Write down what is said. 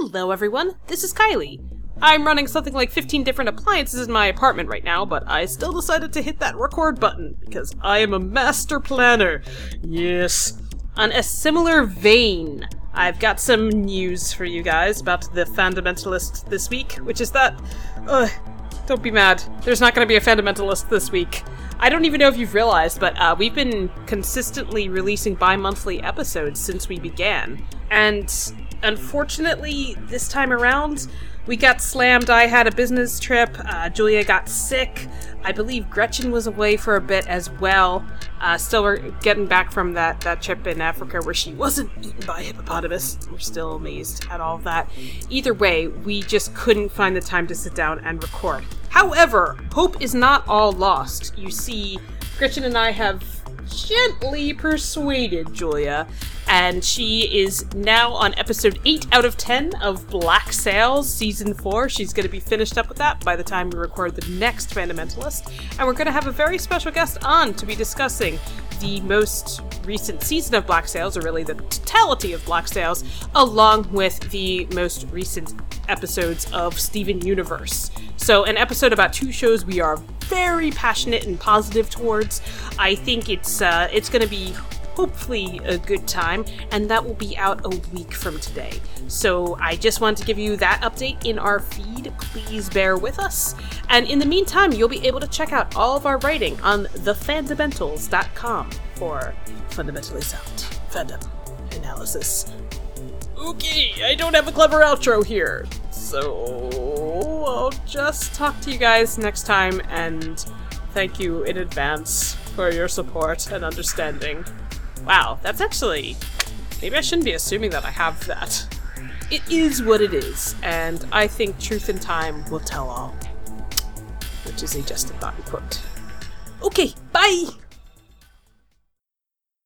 Hello, everyone. This is Kylie. I'm running something like 15 different appliances in my apartment right now, but I still decided to hit that record button because I am a master planner. Yes. On a similar vein, I've got some news for you guys about the Fandomentalist this week, which is that. Ugh, don't be mad. There's not going to be a Fandomentalist this week. I don't even know if you've realized, but uh, we've been consistently releasing bi monthly episodes since we began. And unfortunately, this time around, we got slammed. I had a business trip. Uh, Julia got sick. I believe Gretchen was away for a bit as well. Uh, still, we're getting back from that, that trip in Africa where she wasn't eaten by a hippopotamus. We're still amazed at all of that. Either way, we just couldn't find the time to sit down and record. However, hope is not all lost. You see, Gretchen and I have gently persuaded Julia, and she is now on episode 8 out of 10 of Black Sails season 4. She's going to be finished up with that by the time we record the next Fandomentalist, and we're going to have a very special guest on to be discussing the most recent season of Black Sails, or really the totality of Black Sails, along with the most recent episodes of Steven Universe. So, an episode about two shows we are very passionate and positive towards. I think it's uh, it's going to be hopefully a good time, and that will be out a week from today. So I just wanted to give you that update in our feed. Please bear with us. And in the meantime, you'll be able to check out all of our writing on thefandomentals.com for fundamentally sound fandom analysis. Okay, I don't have a clever outro here, so I'll just talk to you guys next time and thank you in advance for your support and understanding. Wow, that's actually. Maybe I shouldn't be assuming that I have that. It is what it is, and I think truth and time will tell all. Which is a just justified quote. Okay, bye!